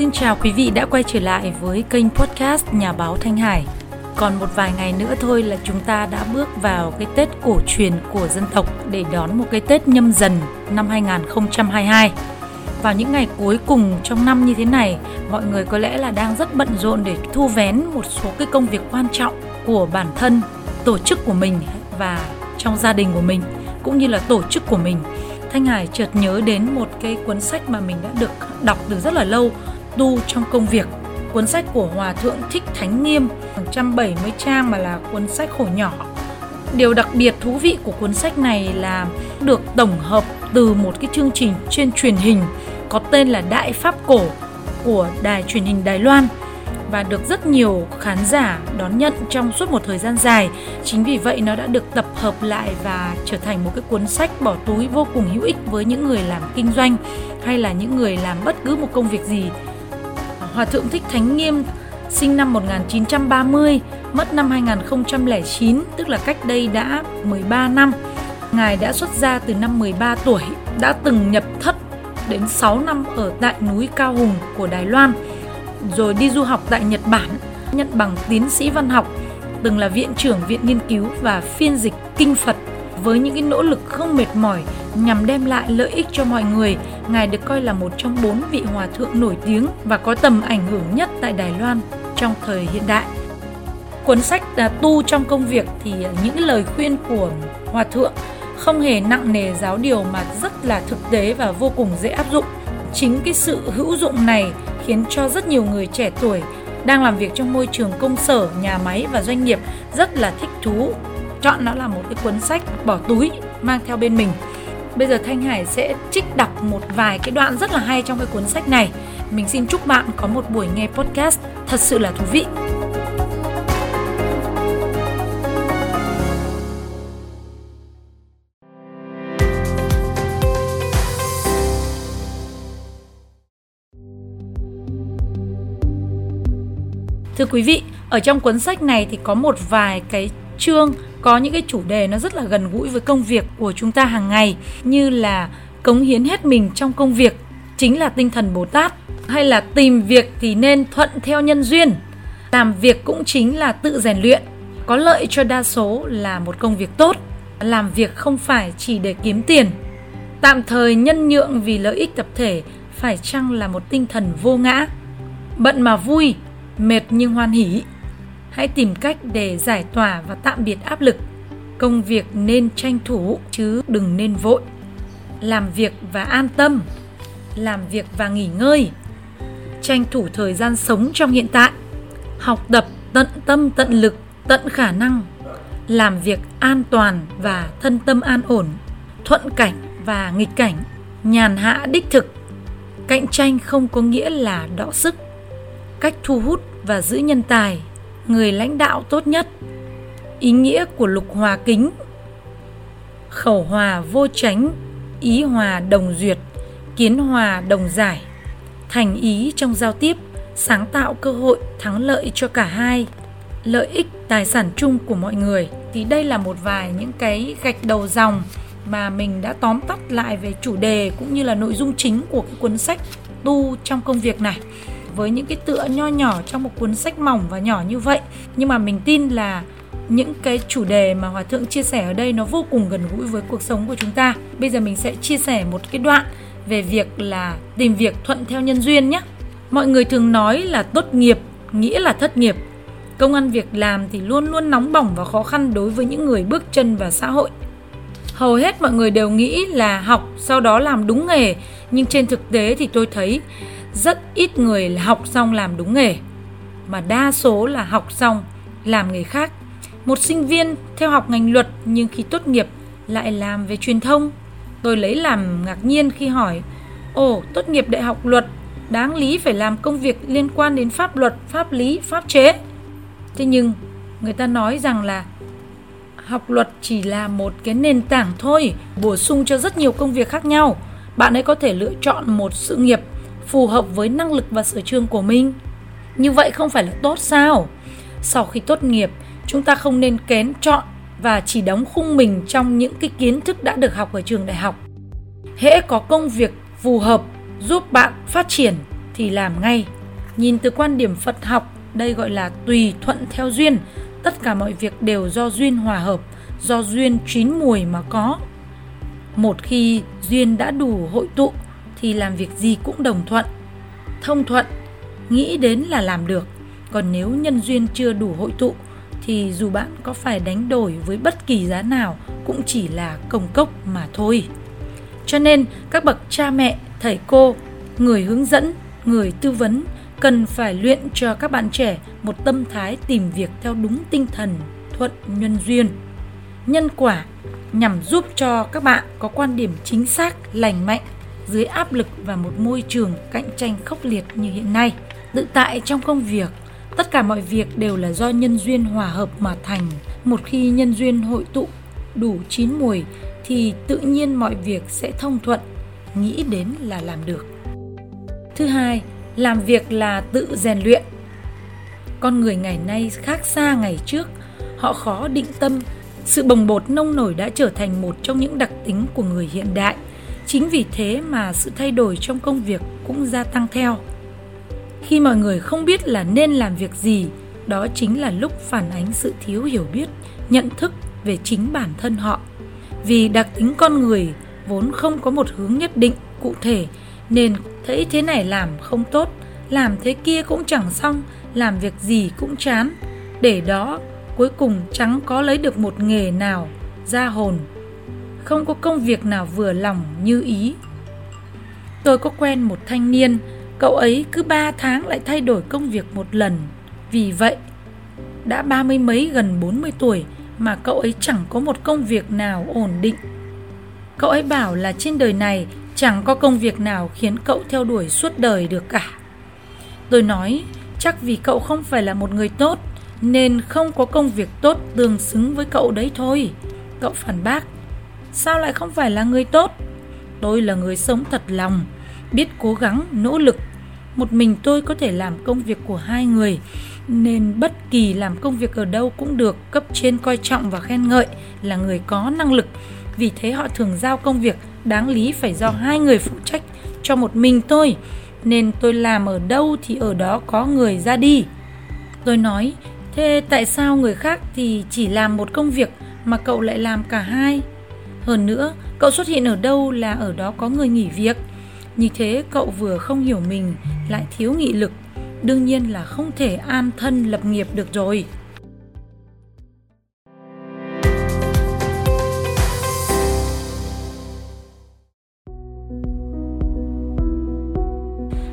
Xin chào quý vị đã quay trở lại với kênh podcast Nhà báo Thanh Hải. Còn một vài ngày nữa thôi là chúng ta đã bước vào cái Tết cổ truyền của dân tộc để đón một cái Tết nhâm dần năm 2022. Vào những ngày cuối cùng trong năm như thế này, mọi người có lẽ là đang rất bận rộn để thu vén một số cái công việc quan trọng của bản thân, tổ chức của mình và trong gia đình của mình cũng như là tổ chức của mình. Thanh Hải chợt nhớ đến một cái cuốn sách mà mình đã được đọc từ rất là lâu tu trong công việc cuốn sách của hòa thượng thích thánh nghiêm 170 trang mà là cuốn sách khổ nhỏ điều đặc biệt thú vị của cuốn sách này là được tổng hợp từ một cái chương trình trên truyền hình có tên là đại pháp cổ của đài truyền hình đài loan và được rất nhiều khán giả đón nhận trong suốt một thời gian dài. Chính vì vậy nó đã được tập hợp lại và trở thành một cái cuốn sách bỏ túi vô cùng hữu ích với những người làm kinh doanh hay là những người làm bất cứ một công việc gì Hòa thượng Thích Thánh Nghiêm sinh năm 1930, mất năm 2009, tức là cách đây đã 13 năm. Ngài đã xuất gia từ năm 13 tuổi, đã từng nhập thất đến 6 năm ở tại núi Cao Hùng của Đài Loan, rồi đi du học tại Nhật Bản, nhận bằng tiến sĩ văn học, từng là viện trưởng viện nghiên cứu và phiên dịch kinh Phật với những cái nỗ lực không mệt mỏi nhằm đem lại lợi ích cho mọi người. Ngài được coi là một trong bốn vị hòa thượng nổi tiếng và có tầm ảnh hưởng nhất tại Đài Loan trong thời hiện đại. Cuốn sách là tu trong công việc thì những lời khuyên của hòa thượng không hề nặng nề giáo điều mà rất là thực tế và vô cùng dễ áp dụng. Chính cái sự hữu dụng này khiến cho rất nhiều người trẻ tuổi đang làm việc trong môi trường công sở, nhà máy và doanh nghiệp rất là thích thú chọn nó là một cái cuốn sách bỏ túi mang theo bên mình bây giờ thanh hải sẽ trích đọc một vài cái đoạn rất là hay trong cái cuốn sách này. Mình xin chúc bạn có một buổi nghe podcast thật sự là thú vị. Thưa quý vị, ở trong cuốn sách này thì có một vài cái chương, có những cái chủ đề nó rất là gần gũi với công việc của chúng ta hàng ngày, như là cống hiến hết mình trong công việc, chính là tinh thần Bồ Tát, hay là tìm việc thì nên thuận theo nhân duyên, làm việc cũng chính là tự rèn luyện. Có lợi cho đa số là một công việc tốt, làm việc không phải chỉ để kiếm tiền. Tạm thời nhân nhượng vì lợi ích tập thể phải chăng là một tinh thần vô ngã. Bận mà vui, mệt nhưng hoan hỉ hãy tìm cách để giải tỏa và tạm biệt áp lực. Công việc nên tranh thủ chứ đừng nên vội. Làm việc và an tâm. Làm việc và nghỉ ngơi. Tranh thủ thời gian sống trong hiện tại. Học tập tận tâm tận lực, tận khả năng. Làm việc an toàn và thân tâm an ổn, thuận cảnh và nghịch cảnh, nhàn hạ đích thực. Cạnh tranh không có nghĩa là đọ sức. Cách thu hút và giữ nhân tài người lãnh đạo tốt nhất. Ý nghĩa của lục hòa kính, khẩu hòa vô tránh ý hòa đồng duyệt, kiến hòa đồng giải. Thành ý trong giao tiếp, sáng tạo cơ hội, thắng lợi cho cả hai. Lợi ích, tài sản chung của mọi người. Thì đây là một vài những cái gạch đầu dòng mà mình đã tóm tắt lại về chủ đề cũng như là nội dung chính của cái cuốn sách tu trong công việc này với những cái tựa nho nhỏ trong một cuốn sách mỏng và nhỏ như vậy. Nhưng mà mình tin là những cái chủ đề mà hòa thượng chia sẻ ở đây nó vô cùng gần gũi với cuộc sống của chúng ta. Bây giờ mình sẽ chia sẻ một cái đoạn về việc là tìm việc thuận theo nhân duyên nhé. Mọi người thường nói là tốt nghiệp nghĩa là thất nghiệp. Công ăn việc làm thì luôn luôn nóng bỏng và khó khăn đối với những người bước chân vào xã hội. Hầu hết mọi người đều nghĩ là học, sau đó làm đúng nghề. Nhưng trên thực tế thì tôi thấy rất ít người là học xong làm đúng nghề, mà đa số là học xong làm nghề khác. Một sinh viên theo học ngành luật nhưng khi tốt nghiệp lại làm về truyền thông. Tôi lấy làm ngạc nhiên khi hỏi, ồ, tốt nghiệp đại học luật, đáng lý phải làm công việc liên quan đến pháp luật, pháp lý, pháp chế? Thế nhưng người ta nói rằng là học luật chỉ là một cái nền tảng thôi, bổ sung cho rất nhiều công việc khác nhau. Bạn ấy có thể lựa chọn một sự nghiệp phù hợp với năng lực và sở trường của mình như vậy không phải là tốt sao sau khi tốt nghiệp chúng ta không nên kén chọn và chỉ đóng khung mình trong những cái kiến thức đã được học ở trường đại học hễ có công việc phù hợp giúp bạn phát triển thì làm ngay. Nhìn từ quan điểm Phật học, đây gọi là tùy thuận theo duyên. Tất cả mọi việc đều do duyên hòa hợp, do duyên chín mùi mà có. Một khi duyên đã đủ hội tụ thì làm việc gì cũng đồng thuận, thông thuận, nghĩ đến là làm được. Còn nếu nhân duyên chưa đủ hội tụ thì dù bạn có phải đánh đổi với bất kỳ giá nào cũng chỉ là công cốc mà thôi. Cho nên các bậc cha mẹ, thầy cô, người hướng dẫn, người tư vấn cần phải luyện cho các bạn trẻ một tâm thái tìm việc theo đúng tinh thần thuận nhân duyên, nhân quả nhằm giúp cho các bạn có quan điểm chính xác, lành mạnh dưới áp lực và một môi trường cạnh tranh khốc liệt như hiện nay. Tự tại trong công việc, tất cả mọi việc đều là do nhân duyên hòa hợp mà thành. Một khi nhân duyên hội tụ đủ chín mùi thì tự nhiên mọi việc sẽ thông thuận, nghĩ đến là làm được. Thứ hai, làm việc là tự rèn luyện. Con người ngày nay khác xa ngày trước, họ khó định tâm, sự bồng bột nông nổi đã trở thành một trong những đặc tính của người hiện đại. Chính vì thế mà sự thay đổi trong công việc cũng gia tăng theo. Khi mọi người không biết là nên làm việc gì, đó chính là lúc phản ánh sự thiếu hiểu biết, nhận thức về chính bản thân họ. Vì đặc tính con người vốn không có một hướng nhất định cụ thể nên thấy thế này làm không tốt, làm thế kia cũng chẳng xong, làm việc gì cũng chán. Để đó cuối cùng chẳng có lấy được một nghề nào ra hồn. Không có công việc nào vừa lòng như ý. Tôi có quen một thanh niên, cậu ấy cứ 3 tháng lại thay đổi công việc một lần. Vì vậy, đã ba mươi mấy gần 40 tuổi mà cậu ấy chẳng có một công việc nào ổn định. Cậu ấy bảo là trên đời này chẳng có công việc nào khiến cậu theo đuổi suốt đời được cả. Tôi nói, chắc vì cậu không phải là một người tốt nên không có công việc tốt tương xứng với cậu đấy thôi. Cậu phản bác, sao lại không phải là người tốt? Tôi là người sống thật lòng, biết cố gắng, nỗ lực. Một mình tôi có thể làm công việc của hai người, nên bất kỳ làm công việc ở đâu cũng được cấp trên coi trọng và khen ngợi là người có năng lực. Vì thế họ thường giao công việc đáng lý phải do hai người phụ trách cho một mình tôi nên tôi làm ở đâu thì ở đó có người ra đi tôi nói thế tại sao người khác thì chỉ làm một công việc mà cậu lại làm cả hai hơn nữa cậu xuất hiện ở đâu là ở đó có người nghỉ việc. Như thế cậu vừa không hiểu mình lại thiếu nghị lực. Đương nhiên là không thể an thân lập nghiệp được rồi.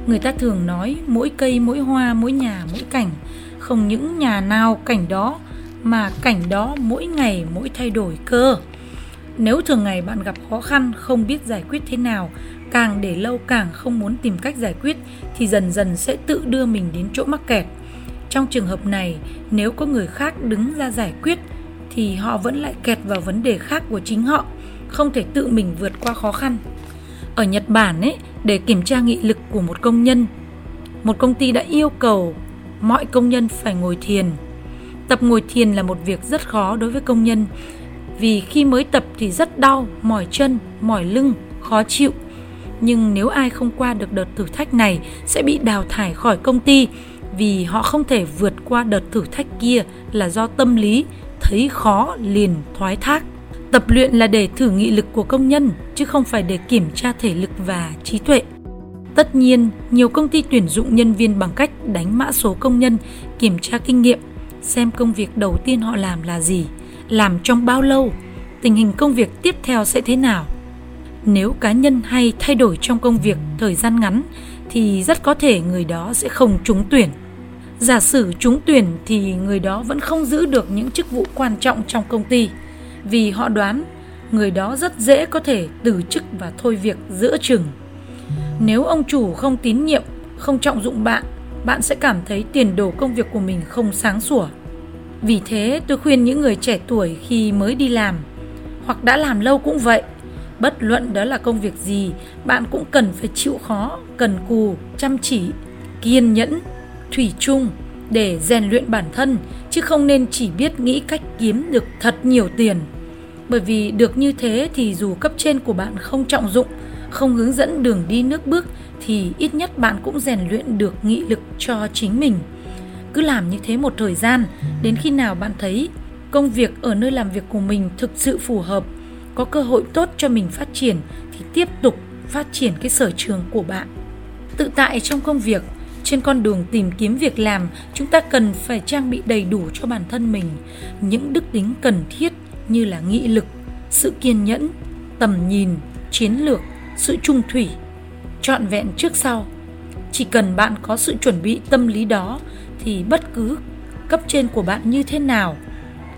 Người ta thường nói mỗi cây, mỗi hoa, mỗi nhà, mỗi cảnh. Không những nhà nào cảnh đó Mà cảnh đó mỗi ngày mỗi thay đổi cơ. Nếu thường ngày bạn gặp khó khăn, không biết giải quyết thế nào, Càng để lâu càng không muốn tìm cách giải quyết, Thì dần dần sẽ tự đưa mình đến chỗ mắc kẹt Trong trường hợp này, nếu có người khác đứng ra giải quyết, Thì họ vẫn lại kẹt vào vấn đề khác của chính họ, Không thể tự mình vượt qua khó khăn ở Nhật Bản ấy, để kiểm tra nghị lực của một công nhân. Một công ty đã yêu cầu mọi công nhân phải ngồi thiền. Tập ngồi thiền là một việc rất khó đối với công nhân vì khi mới tập thì rất đau, mỏi chân, mỏi lưng, khó chịu. Nhưng nếu ai không qua được đợt thử thách này sẽ bị đào thải khỏi công ty vì họ không thể vượt qua đợt thử thách kia là do tâm lý thấy khó liền thoái thác. Tập luyện là để thử nghị lực của công nhân chứ không phải để kiểm tra thể lực và trí tuệ. Tất nhiên, nhiều công ty tuyển dụng nhân viên bằng cách đánh mã số công nhân, kiểm tra kinh nghiệm, xem công việc đầu tiên họ làm là gì, làm trong bao lâu, tình hình công việc tiếp theo sẽ thế nào. Nếu cá nhân hay thay đổi trong công việc thời gian ngắn thì rất có thể người đó sẽ không trúng tuyển. Giả sử trúng tuyển thì người đó vẫn không giữ được những chức vụ quan trọng trong công ty vì họ đoán người đó rất dễ có thể từ chức và thôi việc giữa chừng. Nếu ông chủ không tín nhiệm, không trọng dụng bạn, bạn sẽ cảm thấy tiền đồ công việc của mình không sáng sủa. Vì thế tôi khuyên những người trẻ tuổi khi mới đi làm hoặc đã làm lâu cũng vậy, bất luận đó là công việc gì, bạn cũng cần phải chịu khó, cần cù, chăm chỉ, kiên nhẫn, thủy chung để rèn luyện bản thân chứ không nên chỉ biết nghĩ cách kiếm được thật nhiều tiền. Bởi vì được như thế thì dù cấp trên của bạn không trọng dụng, không hướng dẫn đường đi nước bước thì ít nhất bạn cũng rèn luyện được nghị lực cho chính mình. Cứ làm như thế một thời gian, đến khi nào bạn thấy công việc ở nơi làm việc của mình thực sự phù hợp, có cơ hội tốt cho mình phát triển thì tiếp tục phát triển cái sở trường của bạn. Tự tại trong công việc, trên con đường tìm kiếm việc làm, chúng ta cần phải trang bị đầy đủ cho bản thân mình những đức tính cần thiết như là nghị lực, sự kiên nhẫn, tầm nhìn, chiến lược, sự trung thủy, trọn vẹn trước sau. Chỉ cần bạn có sự chuẩn bị tâm lý đó thì bất cứ cấp trên của bạn như thế nào,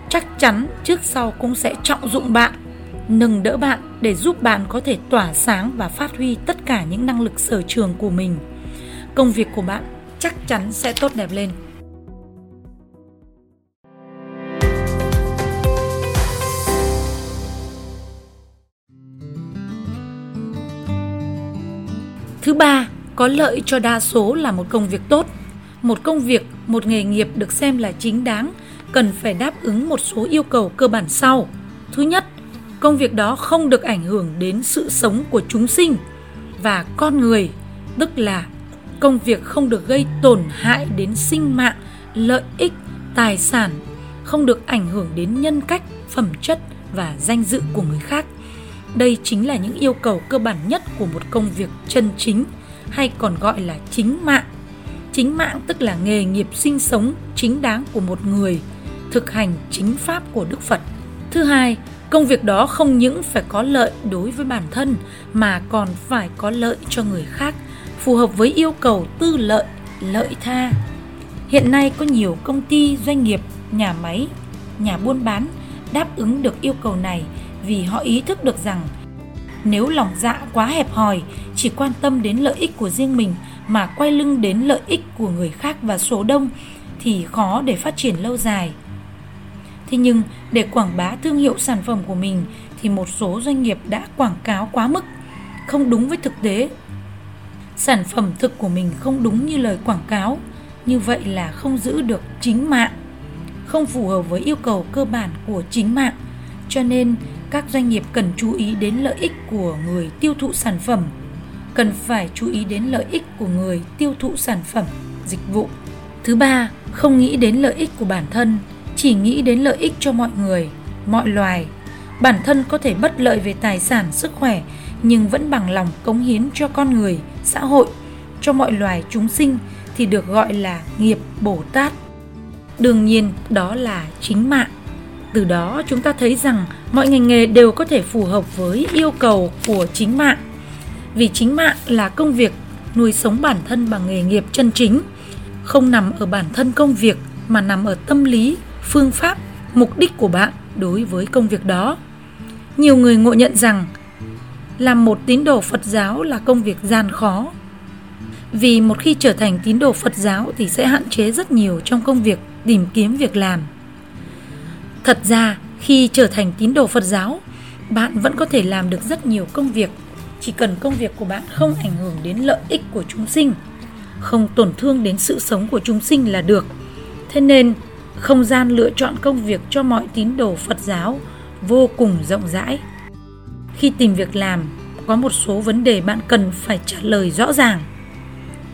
chắc chắn trước sau cũng sẽ trọng dụng bạn, nâng đỡ bạn để giúp bạn có thể tỏa sáng và phát huy tất cả những năng lực sở trường của mình. Công việc của bạn chắc chắn sẽ tốt đẹp lên. Thứ ba, có lợi cho đa số là một công việc tốt. Một công việc, một nghề nghiệp được xem là chính đáng cần phải đáp ứng một số yêu cầu cơ bản sau. Thứ nhất, công việc đó không được ảnh hưởng đến sự sống của chúng sinh và con người, tức là công việc không được gây tổn hại đến sinh mạng, lợi ích, tài sản, không được ảnh hưởng đến nhân cách, phẩm chất và danh dự của người khác. Đây chính là những yêu cầu cơ bản nhất của một công việc chân chính hay còn gọi là chính mạng. Chính mạng tức là nghề nghiệp sinh sống chính đáng của một người, thực hành chính pháp của Đức Phật. Thứ hai, công việc đó không những phải có lợi đối với bản thân mà còn phải có lợi cho người khác, phù hợp với yêu cầu tư lợi, lợi tha. Hiện nay có nhiều công ty, doanh nghiệp, nhà máy, nhà buôn bán đáp ứng được yêu cầu này vì họ ý thức được rằng nếu lòng dạ quá hẹp hòi, chỉ quan tâm đến lợi ích của riêng mình mà quay lưng đến lợi ích của người khác và số đông thì khó để phát triển lâu dài. Thế nhưng để quảng bá thương hiệu sản phẩm của mình thì một số doanh nghiệp đã quảng cáo quá mức, không đúng với thực tế. Sản phẩm thực của mình không đúng như lời quảng cáo, như vậy là không giữ được chính mạng, không phù hợp với yêu cầu cơ bản của chính mạng. Cho nên các doanh nghiệp cần chú ý đến lợi ích của người tiêu thụ sản phẩm. Cần phải chú ý đến lợi ích của người tiêu thụ sản phẩm, dịch vụ. Thứ ba, không nghĩ đến lợi ích của bản thân, chỉ nghĩ đến lợi ích cho mọi người, mọi loài. Bản thân có thể bất lợi về tài sản, sức khỏe, nhưng vẫn bằng lòng cống hiến cho con người, xã hội, cho mọi loài chúng sinh thì được gọi là nghiệp bồ tát. Đương nhiên, đó là chính mạng từ đó chúng ta thấy rằng mọi ngành nghề đều có thể phù hợp với yêu cầu của chính mạng. Vì chính mạng là công việc nuôi sống bản thân bằng nghề nghiệp chân chính, không nằm ở bản thân công việc mà nằm ở tâm lý, phương pháp, mục đích của bạn đối với công việc đó. Nhiều người ngộ nhận rằng làm một tín đồ Phật giáo là công việc gian khó. Vì một khi trở thành tín đồ Phật giáo thì sẽ hạn chế rất nhiều trong công việc tìm kiếm việc làm. Thật ra, khi trở thành tín đồ Phật giáo, bạn vẫn có thể làm được rất nhiều công việc, chỉ cần công việc của bạn không ảnh hưởng đến lợi ích của chúng sinh, không tổn thương đến sự sống của chúng sinh là được. Thế nên, không gian lựa chọn công việc cho mọi tín đồ Phật giáo vô cùng rộng rãi. Khi tìm việc làm, có một số vấn đề bạn cần phải trả lời rõ ràng.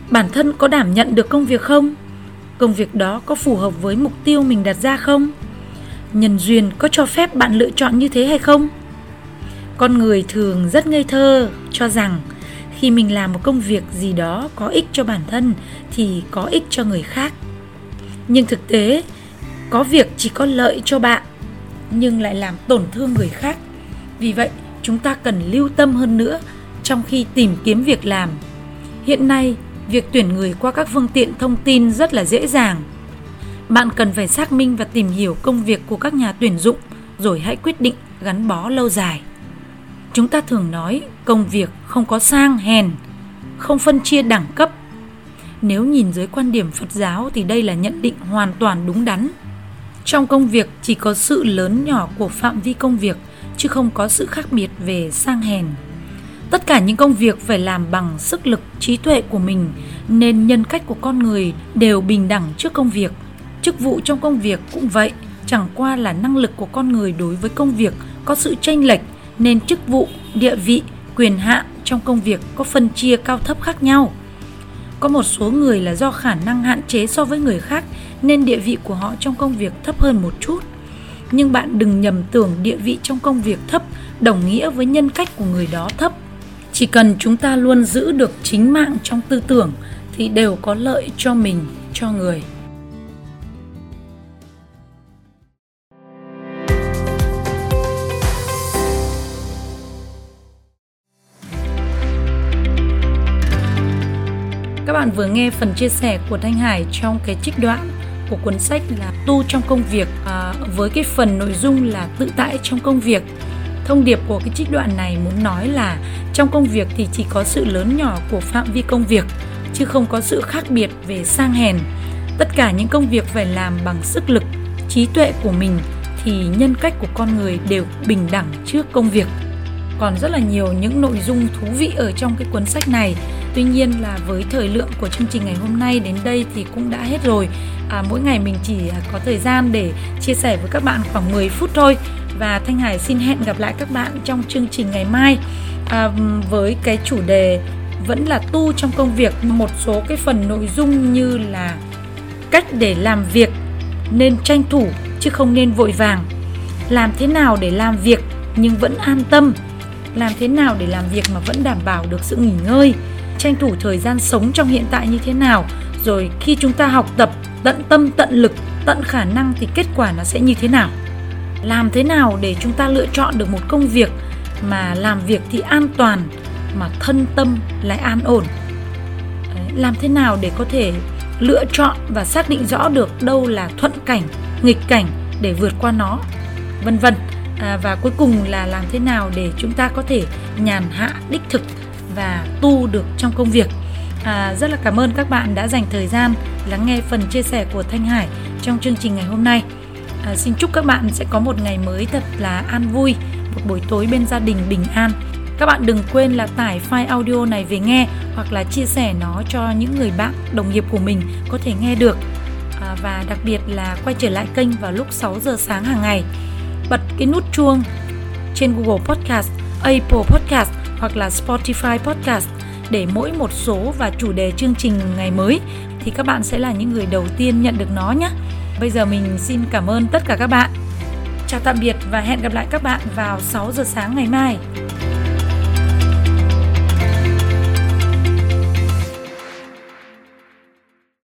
Bản thân có đảm nhận được công việc không? Công việc đó có phù hợp với mục tiêu mình đặt ra không? Nhân duyên có cho phép bạn lựa chọn như thế hay không? Con người thường rất ngây thơ, cho rằng khi mình làm một công việc gì đó có ích cho bản thân thì có ích cho người khác. Nhưng thực tế, có việc chỉ có lợi cho bạn, nhưng lại làm tổn thương người khác. Vì vậy, chúng ta cần lưu tâm hơn nữa trong khi tìm kiếm việc làm. Hiện nay, việc tuyển người qua các phương tiện thông tin rất là dễ dàng bạn cần phải xác minh và tìm hiểu công việc của các nhà tuyển dụng rồi hãy quyết định gắn bó lâu dài. Chúng ta thường nói công việc không có sang hèn, không phân chia đẳng cấp. Nếu nhìn dưới quan điểm Phật giáo thì đây là nhận định hoàn toàn đúng đắn. Trong công việc chỉ có sự lớn nhỏ của phạm vi công việc chứ không có sự khác biệt về sang hèn. Tất cả những công việc phải làm bằng sức lực, trí tuệ của mình nên nhân cách của con người đều bình đẳng trước công việc – Chức vụ trong công việc cũng vậy, chẳng qua là năng lực của con người đối với công việc có sự chênh lệch nên chức vụ, địa vị, quyền hạn trong công việc có phân chia cao thấp khác nhau. Có một số người là do khả năng hạn chế so với người khác nên địa vị của họ trong công việc thấp hơn một chút. Nhưng bạn đừng nhầm tưởng địa vị trong công việc thấp đồng nghĩa với nhân cách của người đó thấp. Chỉ cần chúng ta luôn giữ được chính mạng trong tư tưởng thì đều có lợi cho mình, cho người. Vừa nghe phần chia sẻ của Thanh Hải trong cái trích đoạn của cuốn sách là Tu trong công việc à, với cái phần nội dung là tự tại trong công việc. Thông điệp của cái trích đoạn này muốn nói là trong công việc thì chỉ có sự lớn nhỏ của phạm vi công việc chứ không có sự khác biệt về sang hèn. Tất cả những công việc phải làm bằng sức lực, trí tuệ của mình thì nhân cách của con người đều bình đẳng trước công việc. Còn rất là nhiều những nội dung thú vị ở trong cái cuốn sách này Tuy nhiên là với thời lượng của chương trình ngày hôm nay đến đây thì cũng đã hết rồi. À, mỗi ngày mình chỉ à, có thời gian để chia sẻ với các bạn khoảng 10 phút thôi. Và Thanh Hải xin hẹn gặp lại các bạn trong chương trình ngày mai. À, với cái chủ đề vẫn là tu trong công việc một số cái phần nội dung như là cách để làm việc nên tranh thủ chứ không nên vội vàng. Làm thế nào để làm việc nhưng vẫn an tâm? Làm thế nào để làm việc mà vẫn đảm bảo được sự nghỉ ngơi? Tranh thủ thời gian sống trong hiện tại như thế nào. Rồi khi chúng ta học tập tận tâm tận lực tận khả năng thì kết quả nó sẽ như thế nào? Làm thế nào để chúng ta lựa chọn được một công việc mà làm việc thì an toàn mà thân tâm lại an ổn? Làm thế nào để có thể lựa chọn và xác định rõ được đâu là thuận cảnh nghịch cảnh để vượt qua nó? Vân vân. À, và cuối cùng là làm thế nào để chúng ta có thể nhàn hạ đích thực? Và tu được trong công việc. À, rất là cảm ơn các bạn đã dành thời gian lắng nghe phần chia sẻ của thanh hải trong chương trình ngày hôm nay. À, xin chúc các bạn sẽ có một ngày mới thật là an vui một buổi tối bên gia đình bình an. Các bạn đừng quên là tải file audio này về nghe hoặc là chia sẻ nó cho những người bạn đồng nghiệp của mình có thể nghe được. À, và đặc biệt là quay trở lại kênh vào lúc 6 giờ sáng hàng ngày. Bật cái nút chuông trên Google Podcast, Apple Podcast hoặc là Spotify Podcast để mỗi một số và chủ đề chương trình ngày mới, thì các bạn sẽ là những người đầu tiên nhận được nó nhé. Bây giờ mình xin cảm ơn tất cả các bạn. Chào tạm biệt và hẹn gặp lại các bạn vào 6 giờ sáng ngày mai.